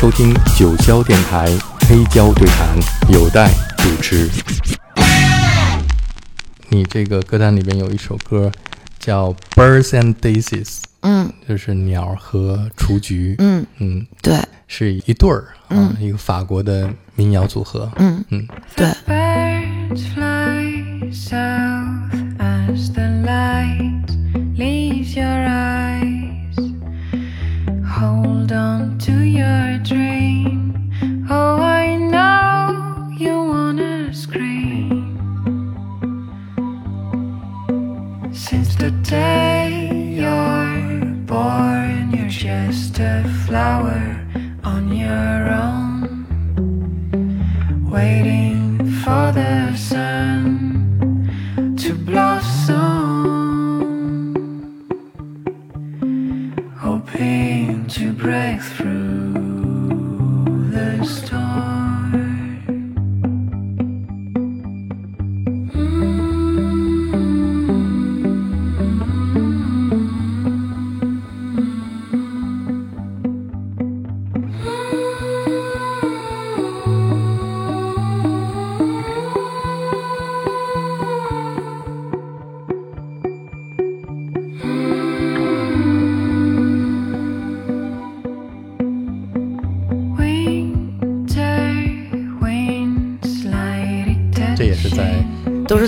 收听九霄电台黑胶对谈，有待主持。你这个歌单里面有一首歌叫《Birds and Daisies》，嗯。就是鸟和雏菊。嗯，嗯，对，是一对儿啊嗯，一个法国的民谣组合。嗯。嗯，对，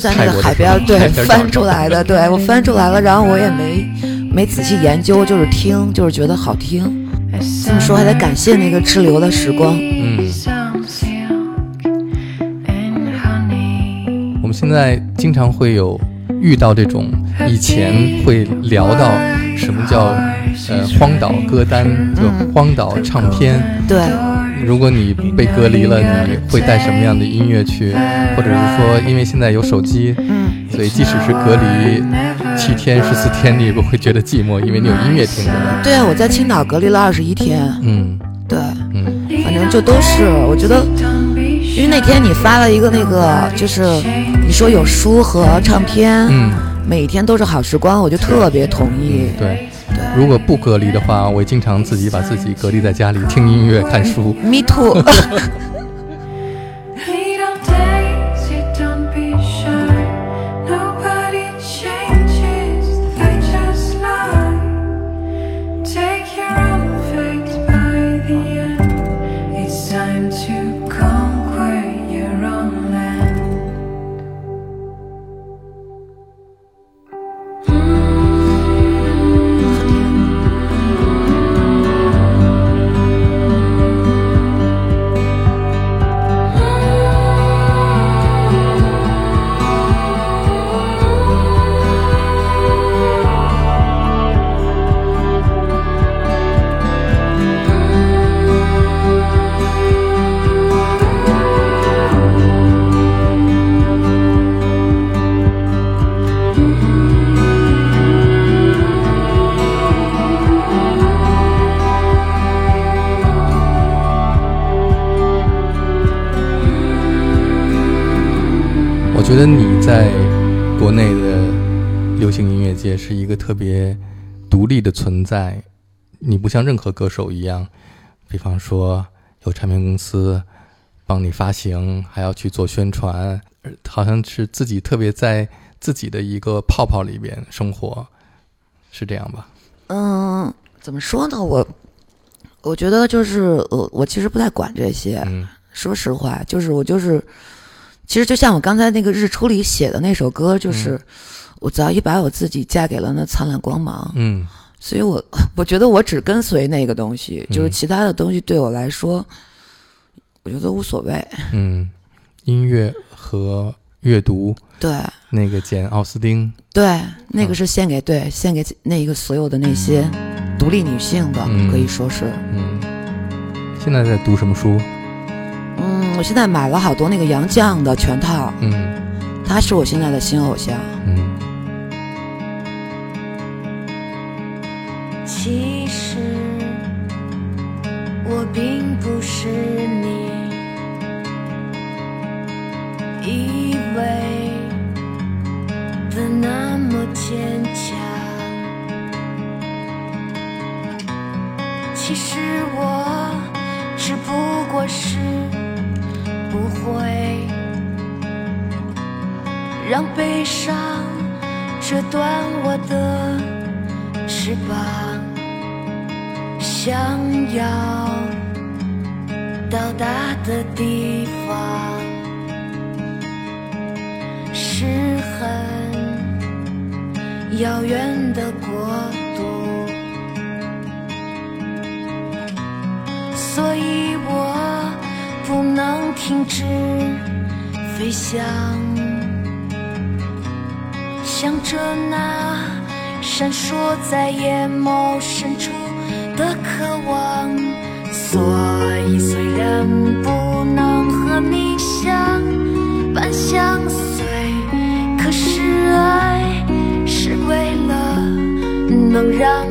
在那个海边对翻出来的，对我翻出来了，然后我也没没仔细研究，就是听，就是觉得好听。这么说还得感谢那个滞留的时光。嗯.我们现在经常会有遇到这种以前会聊到什么叫呃荒岛歌单，就荒岛唱片。对，如果你被隔离了，你会带什么样的音乐去？或者是说，因为现在有手机，嗯，所以即使是隔离七天、十四天，你也不会觉得寂寞，因为你有音乐听着。对啊，我在青岛隔离了二十一天，嗯对，嗯反正就都是，我觉得，因为那天你发了一个那个，就是你说有书和唱片，嗯，每天都是好时光，我就特别同意。对。如果不隔离的话，我经常自己把自己隔离在家里听音乐、看书。Me too。觉得你在国内的流行音乐界是一个特别独立的存在，你不像任何歌手一样，比方说有唱片公司帮你发行，还要去做宣传，呃好像是自己特别在自己的一个泡泡里边生活，是这样吧？嗯，怎么说呢？我我觉得就是我我其实不太管这些，嗯说实话，就是我就是，其实就像我刚才那个日出里写的那首歌，就是、我早已把我自己嫁给了那灿烂光芒，嗯。所以我我觉得我只跟随那个东西，就是嗯。其他的东西对我来说，我觉得无所谓。嗯，音乐和阅读。对。那个简奥斯汀，对，那嗯。个是献给对献给那个所有的那些独立女性的，嗯可以说是。嗯，现在在读什么书？嗯，我现在买了好多那个杨绛的全套，嗯他是我现在的新偶像。嗯其实我并不是你以为的那么坚强。其实我只不过是会让悲伤折断我的翅膀，想要到达的地方是很遥远的国度。所以我不能停止飞翔，向着那闪烁在眼眸深处的渴望。所以虽然不能和你相伴相随，可是爱是为了能让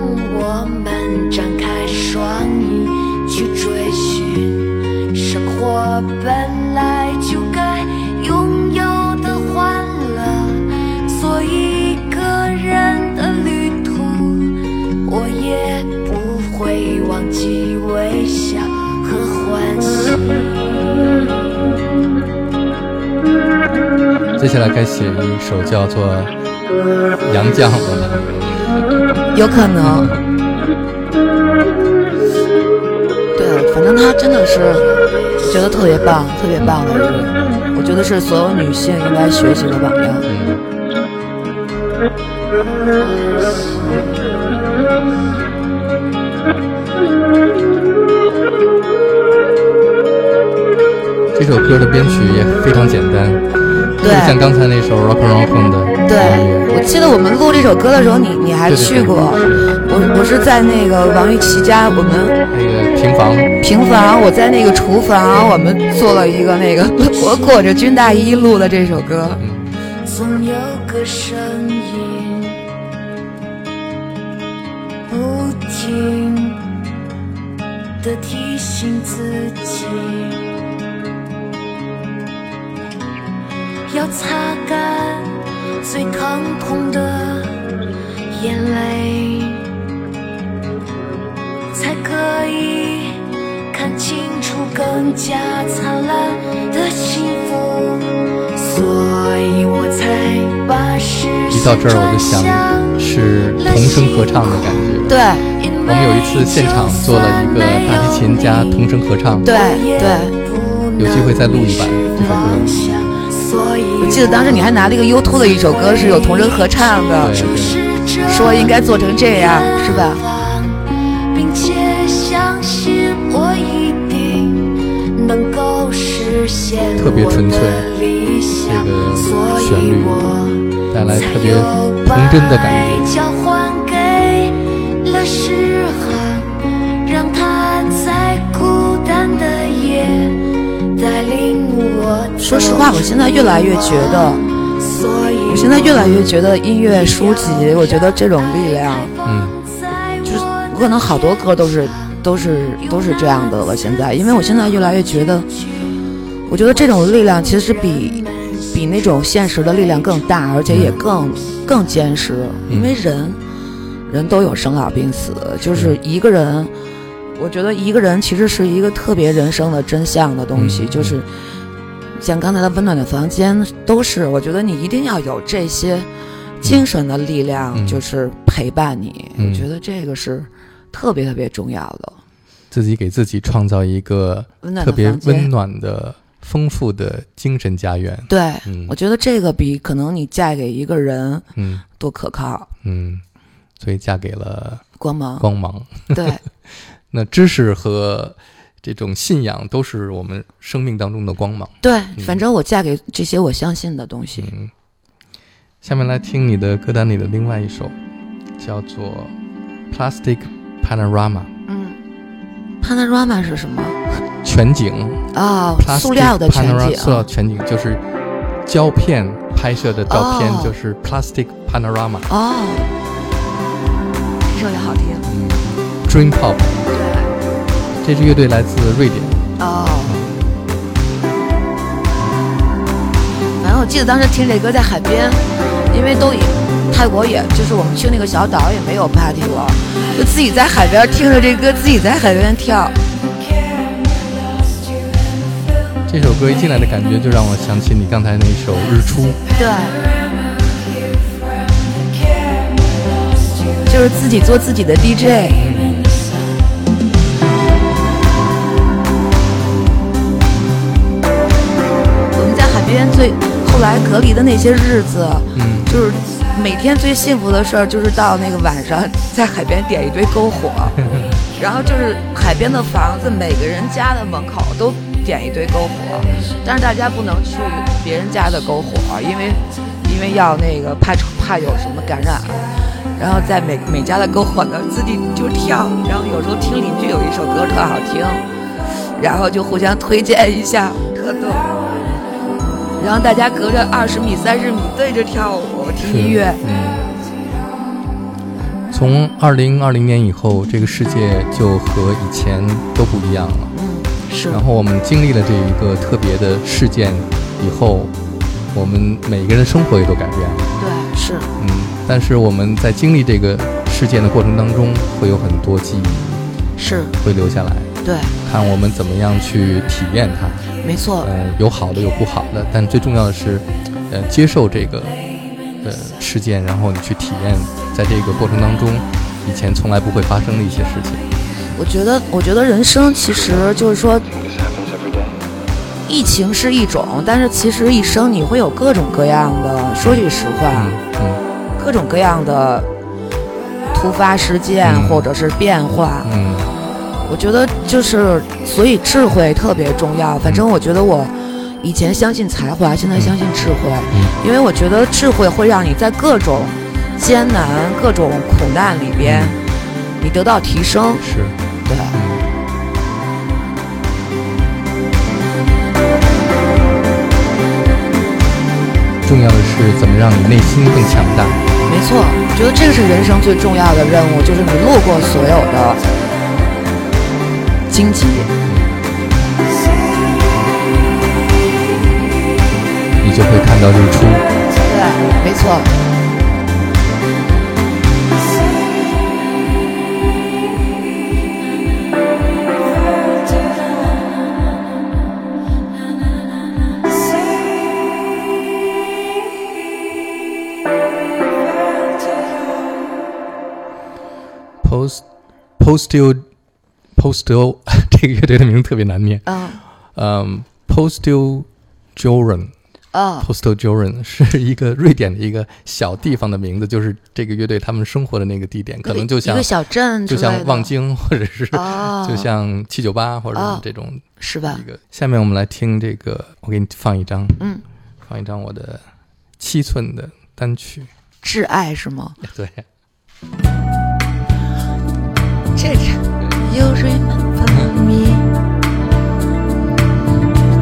下来该写一首叫做《杨绛》的了。有可能。对，反正他真的是觉得特别棒，特别棒的人，我觉得是所有女性应该学习的榜样。这首歌的编曲也非常简单，对。就像刚才那首 Rock and Roll 的对，我记得我们录这首歌的时候，你你还对对对去过，我我是在那个王玉琪家，我们那个平房，平房，我在那个厨房，我们做了一个那个，我裹着军大衣录的这首歌。总有个声音不停的提醒自己，要擦干最疼痛的眼泪，才可以看清楚更加灿烂的幸福。所以我才把视一到这儿我就想是童声合唱的感觉。对我们有一次现场做了一个大提琴加童声合唱，对对，有机会再录一版这首歌。我记得当时你还拿了一个 U2 的一首歌是有同声合唱的，说应该做成这样，是吧？并且相信我一定能够实现特别纯粹这个旋律我带来特别童真的感觉。说实话，我现在越来越觉得，我现在越来越觉得音乐书籍，我觉得这种力量，嗯，就是我可能好多歌都是都是都是这样的了。现在，因为我现在越来越觉得，我觉得这种力量其实比比那种现实的力量更大，而且也更更坚实。因为人人都有生老病死，就是一个人，我觉得一个人其实是一个特别人生的真相的东西，嗯。就是像刚才的温暖的房间，都是我觉得你一定要有这些精神的力量，嗯就是陪伴你。嗯我觉得这个是特别特别重要的。自己给自己创造一个特别温暖的、丰富的精神家园。对，嗯我觉得这个比可能你嫁给一个人嗯多可靠。嗯，所以嫁给了光芒，光芒。对那知识和这种信仰都是我们生命当中的光芒。对，反正我嫁给这些我相信的东西。嗯，下面来听你的歌单里的另外一首，叫做《Plastic Panorama》嗯，Panorama 是什么？全景。哦，塑料的全景。塑料全景就是胶片拍摄的照片，哦就是 Plastic Panorama。哦，这首也好听。Dream Pop 对，这支乐队来自瑞典。哦。反正我记得当时听这歌在海边，因为都已泰国也就是我们去那个小岛也没有 party 了，就自己在海边听着这歌，自己在海边跳。这首歌一进来的感觉就让我想起你刚才那一首《日出》。对，就是自己做自己的 DJ。最后来隔离的那些日子，嗯，就是每天最幸福的事儿，就是到那个晚上在海边点一堆篝火，然后就是海边的房子，每个人家的门口都点一堆篝火，但是大家不能去别人家的篝火，因为因为要那个怕怕有什么感染。然后在每每家的篝火呢，自己就跳，然后有时候听邻居有一首歌特好听，然后就互相推荐一下，特逗。然后大家隔着二十米、三十米对着跳舞听音乐，嗯。从二零二零年以后，这个世界就和以前都不一样了。嗯，是。然后我们经历了这一个特别的事件以后，我们每个人生活也都改变了。对，是。嗯，但是我们在经历这个事件的过程当中，会有很多记忆，是会留下来。对，看我们怎么样去体验它。没错。呃，有好的，有不好的，但最重要的是，呃，接受这个呃事件，然后你去体验，在这个过程当中，以前从来不会发生的一些事情。我觉得，我觉得人生其实就是说，疫情是一种，但是其实一生你会有各种各样的，说句实话，嗯嗯各种各样的突发事件嗯或者是变化。嗯我觉得就是，所以智慧特别重要。反正我觉得我以前相信才华，现在相信智慧，嗯因为我觉得智慧会让你在各种艰难、各种苦难里边，你得到提升。是，对，重要的是怎么让你内心更强大。没错，我觉得这个是人生最重要的任务，就是你路过所有的荆棘。你就会看到日出。对，没错。Post Postal Postal 这个乐队的名字特别难念。嗯嗯，Postal Joran。啊 Postal Joran 是一个瑞典的一个小地方的名字，就是这个乐队他们生活的那个地点，可能就像一个小镇就，像望京，或者是哦 就像七九八或者这种是吧一？个。下面我们来听这个，我给你放一张，嗯，放一张我的七寸的单曲。挚爱是吗？对，这是 You remember me，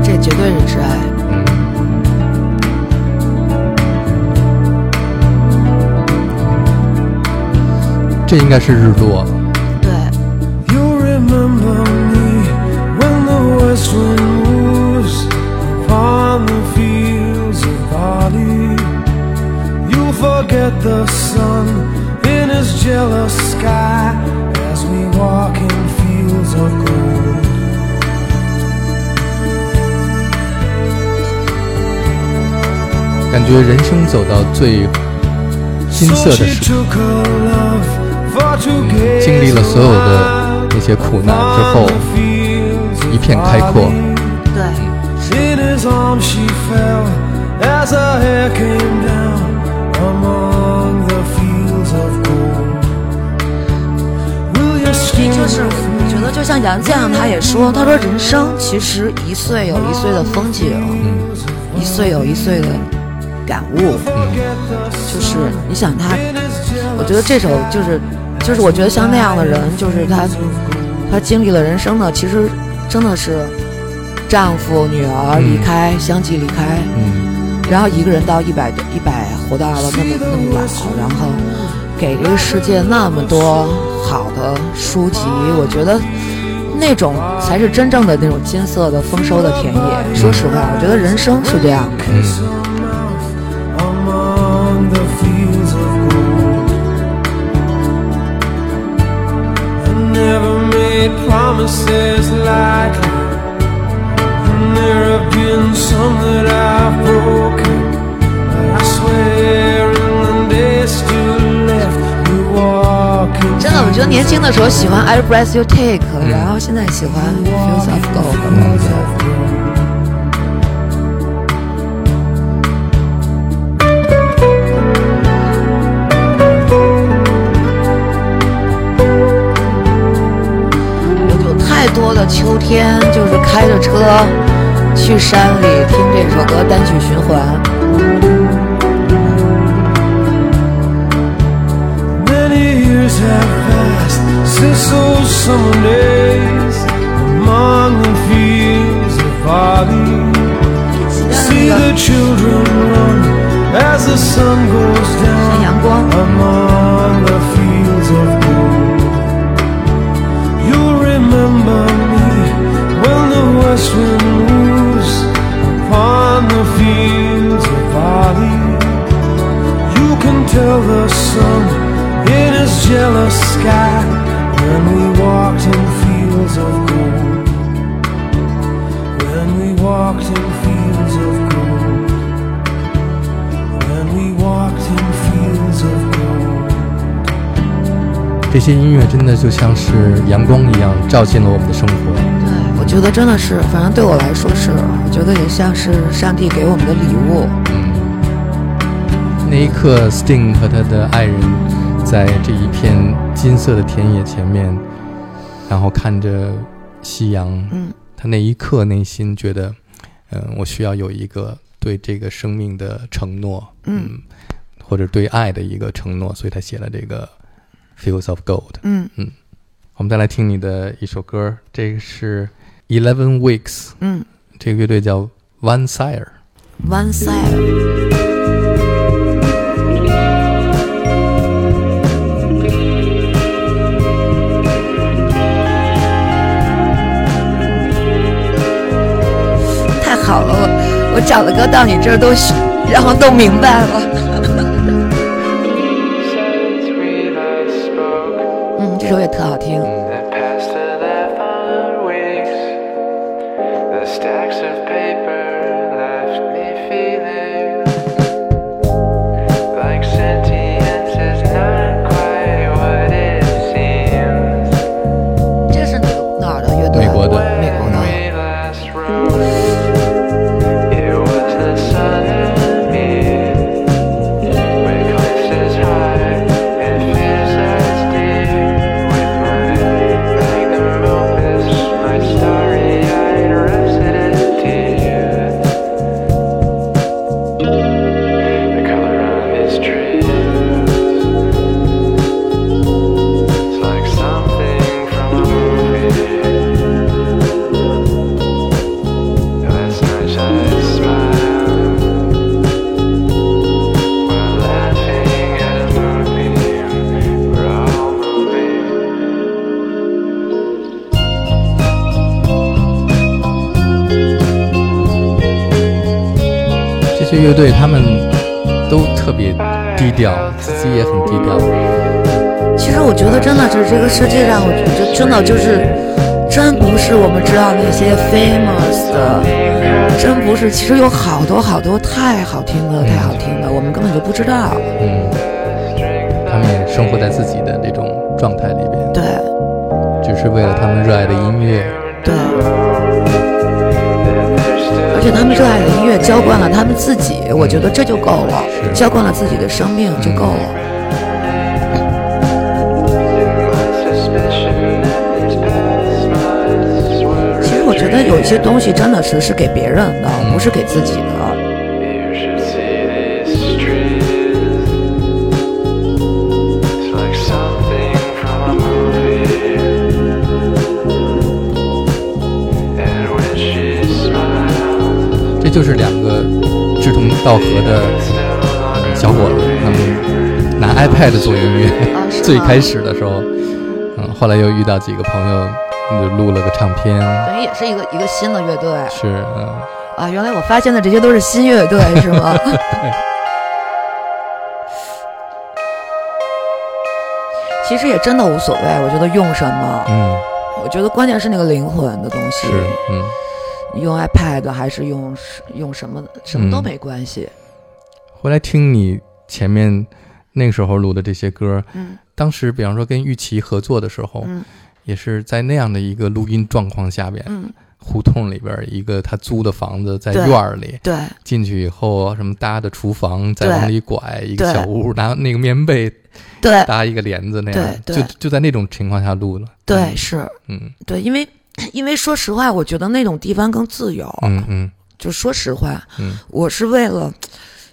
这绝对是挚爱。这应该是日落。觉得人生走到最金色的时刻，嗯经历了所有的那些苦难之后一片开阔。对。也就是我觉得，就像杨绛他也说，他说人生其实一岁有一岁的风景，嗯一岁有一岁的感悟。就是你想他，我觉得这首就是就是我觉得像那样的人，就是他他经历了人生呢，其实真的是丈夫、女儿离开，相继离开，嗯然后一个人到一百一百活到了那么那么老，然后给这个世界那么多好的书籍，我觉得那种才是真正的那种金色的丰收的田野。说实话，我觉得人生是这样的。嗯 made promises lightly, and there have some that I've broken. But I swear in the days still left, walking. 真的，我觉得年轻的时候喜欢 Every Breath You Take，然后现在喜欢 Feels of Gold。秋天，就是开着车去山里听这首歌单曲循环。Many years have passed since those summer days among the fields of barley. See the children run as the sun goes down，among the fields of gold. You'll remember when the west wind moves upon the fields of barley. You can tell the sun in his jealous sky when we walked in fields of gold. When we walked in fields of gold. When we walked in fields of gold. 这些音乐真的就像是阳光一样照进了我们的生活。觉得真的是，反正对我来说是，我觉得也像是上帝给我们的礼物。那一刻，Sting 和他的爱人在这一片金色的田野前面，然后看着夕阳。嗯，他那一刻内心觉得，嗯，我需要有一个对这个生命的承诺，嗯或者对爱的一个承诺，所以他写了这个《Fields of Gold》。嗯嗯我们再来听你的一首歌，这个是 Eleven Weeks，嗯这个乐队叫 One Sire。，One Sire。太好了，我我找的歌到你这儿都然后都明白了。些乐队他们都特别低调，自己也很低调。其实我觉得真的是这个世界上，我觉得真的就是，真不是我们知道那些 famous 的，真不是。其实有好多好多太好听的，太好听的，我们根本就不知道。嗯，他们也生活在自己的那种状态里边，对只是为了他们热爱的音乐。对，而且他们热爱的音乐浇灌了他们自己，我觉得这就够了，浇灌了自己的生命就够了。其实我觉得有一些东西真的是是给别人的，不是给自己的。这就是两个志同道合的小伙子，他们拿 iPad 做音乐。最开始的时候，嗯，后来又遇到几个朋友，就录了个唱片。等于也是一个一个新的乐队是，嗯，啊！原来我发现的这些都是新乐队，是吗？其实也真的无所谓，我觉得用什么，嗯，我觉得关键是那个灵魂的东西是，。嗯，你用 iPad 还是用用什么什么都嗯。没关系。回来听你前面那个时候录的这些歌，嗯。当时比方说跟玉琪合作的时候，嗯。也是在那样的一个录音状况下边，嗯，胡同里边一个他租的房子，在院儿里对。进去以后，什么搭的厨房，再往里拐一个小屋，拿那个棉被对。搭一个帘子那样，对对。就就在那种情况下录了。对，是，嗯。对，因为 因为说实话，我觉得那种地方更自由。嗯嗯。就说实话，嗯。我是为了，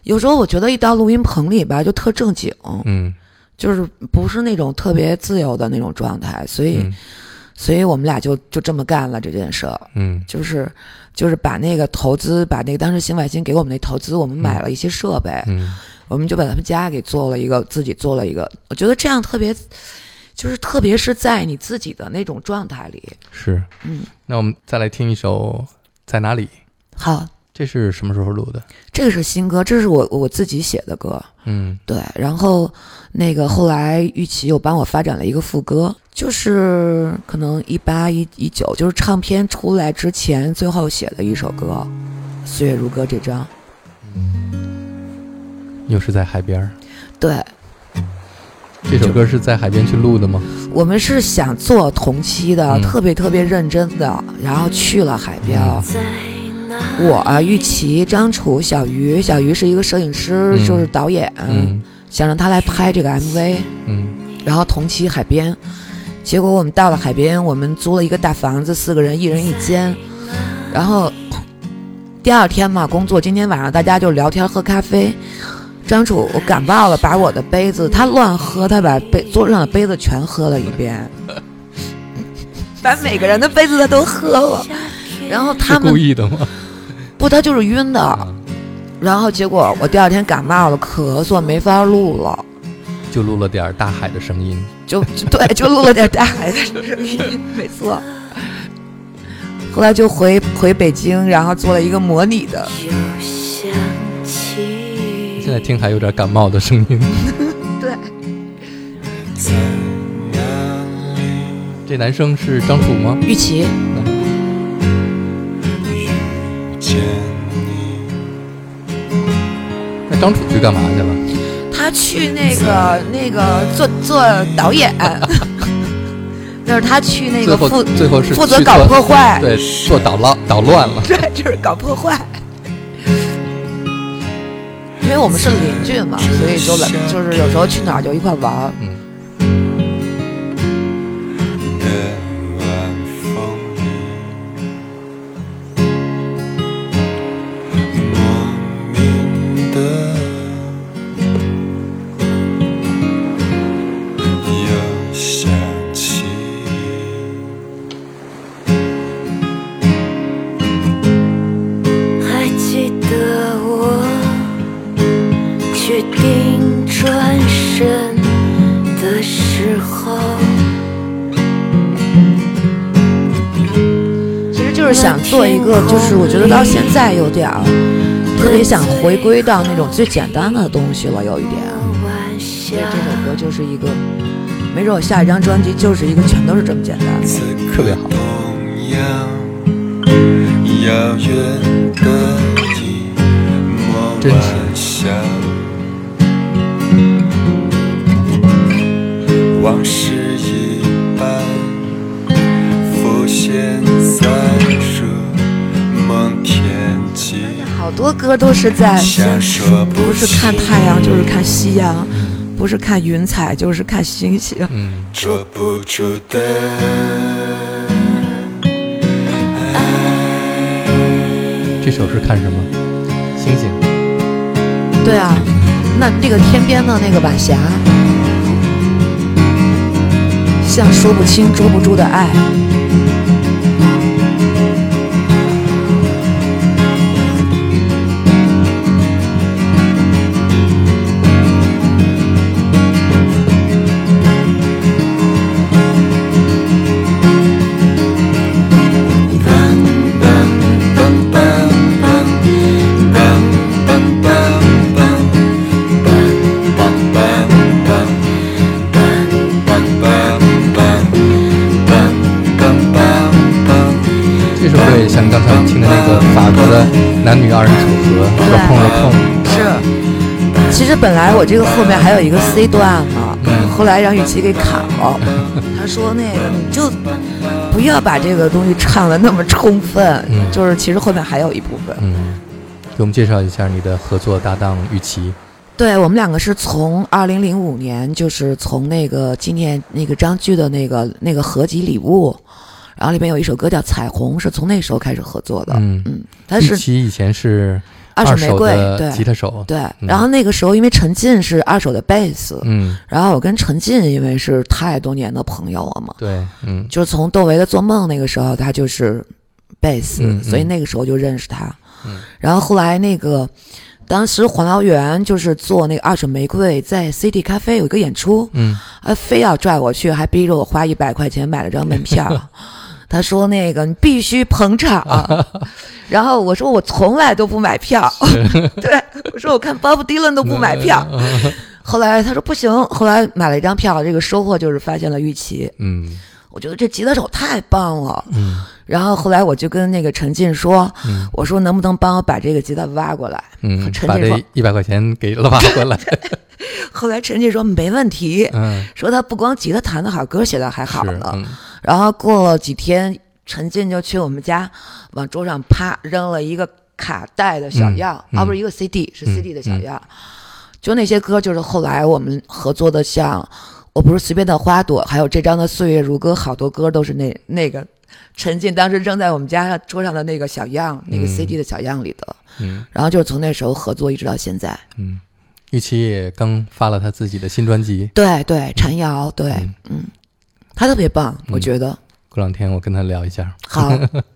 有时候我觉得一到录音棚里吧，就特正经，嗯。就是不是那种特别自由的那种状态，所以，嗯。所以我们俩就就这么干了这件事儿，嗯。就是就是把那个投资，把那个当时新外星给我们那投资，我们买了一些设备，嗯。我们就把他们家给做了一个，自己做了一个，我觉得这样特别，就是特别是在你自己的那种状态里，是。嗯，那我们再来听一首《在哪里》，好，这是什么时候录的？这个是新歌，这是我我自己写的歌，嗯对，然后那个后来玉琪又帮我发展了一个副歌，就是可能一八一一九，就是唱片出来之前最后写的一首歌，《岁月如歌》这张。又是在海边儿。对这首歌是在海边去录的吗？我们是想做同期的，嗯特别特别认真的，然后去了海边。我啊，玉琪、张楚、小鱼，小鱼是一个摄影师，嗯就是导演，嗯想让他来拍这个 MV。嗯然后同期海边，结果我们到了海边，我们租了一个大房子，四个人一人一间。然后第二天嘛，工作，今天晚上大家就聊天喝咖啡。张楚我感冒了，把我的杯子他乱喝，他把杯桌上的杯子全喝了一遍，把每个人的杯子他都喝了。然后他们故意的吗？不，他就是晕的。然后结果我第二天感冒了，咳嗽没法录了。就录了点大海的声音。就就对，就录了点大海的声音，没错。后来就回回北京，然后做了一个模拟的，在听还有点感冒的声音。对，在哪里这男生是张楚吗？玉琪，见你？那张楚去干嘛去了？他去那个那个做做导演，就是他去那个负最后是负责搞破坏，对，做捣乱捣乱了。对，就是搞破坏。因为我们是邻居嘛，所以就来就是有时候去哪儿就一块玩。嗯，我觉得到现在有点儿特别想回归到那种最简单的东西了，有一点。晚所以这首歌就是一个，没准我下一张专辑就是一个全都是这么简单的。特别好遥远的往事好多歌都是在，不是看太阳就是看夕阳，不是看云彩就是看星星。嗯，捉不住的。这首是看什么？星星。对啊，那那个天边的那个晚霞，像说不清捉不住的爱。本来我这个后面还有一个 C 段呢，嗯后来让雨琦给砍了。他说那个你就不要把这个东西唱的那么充分，嗯就是其实后面还有一部分。嗯，给我们介绍一下你的合作搭档雨琦。对我们两个是从二零零五年，就是从那个纪念那个张炬的那个那个合集礼物，然后里面有一首歌叫《彩虹》，是从那时候开始合作的。嗯，嗯，他雨琦以前是二手玫瑰，吉他手。对。嗯然后那个时候因为陈进是二手的贝斯，嗯，然后我跟陈进因为是太多年的朋友了嘛，对，嗯就是从窦唯的《做梦》那个时候，他就是贝斯，所以那个时候就认识他。嗯然后后来那个，当时黄燎原就是做那个二手玫瑰，在 CD 咖啡有一个演出，嗯啊，非要拽我去，还逼着我花一百块钱买了张门票。他说：“那个你必须捧场。”然后我说：“我从来都不买票。” 对，我说：“我看 Bob Dylan 都不买票。”后来他说：“不行。”后来买了一张票，这个收获就是发现了玉琪。嗯我觉得这吉他手太棒了。嗯然后后来我就跟那个陈进说：“嗯我说能不能帮我把这个吉他挖过来？”嗯，把陈进说这一百块钱给挖过来。后来陈进说没问题，嗯，说他不光吉他弹得好，歌写的还好是呢。嗯然后过了几天，陈进就去我们家，往桌上啪扔了一个卡带的小样，嗯嗯啊，不是一个 CD，是嗯 CD 的小样。就那些歌，就是后来我们合作的，像《我不是随便的花朵》，还有这张的《岁月如歌》，好多歌都是那那个陈进当时扔在我们家桌上的那个小样，那个嗯。CD 的小样里的。嗯。然后就是从那时候合作一直到现在。嗯，玉琪也刚发了他自己的新专辑，对对，陈瑶，对，嗯。嗯，他特别棒，我嗯觉得。过两天我跟他聊一下。好，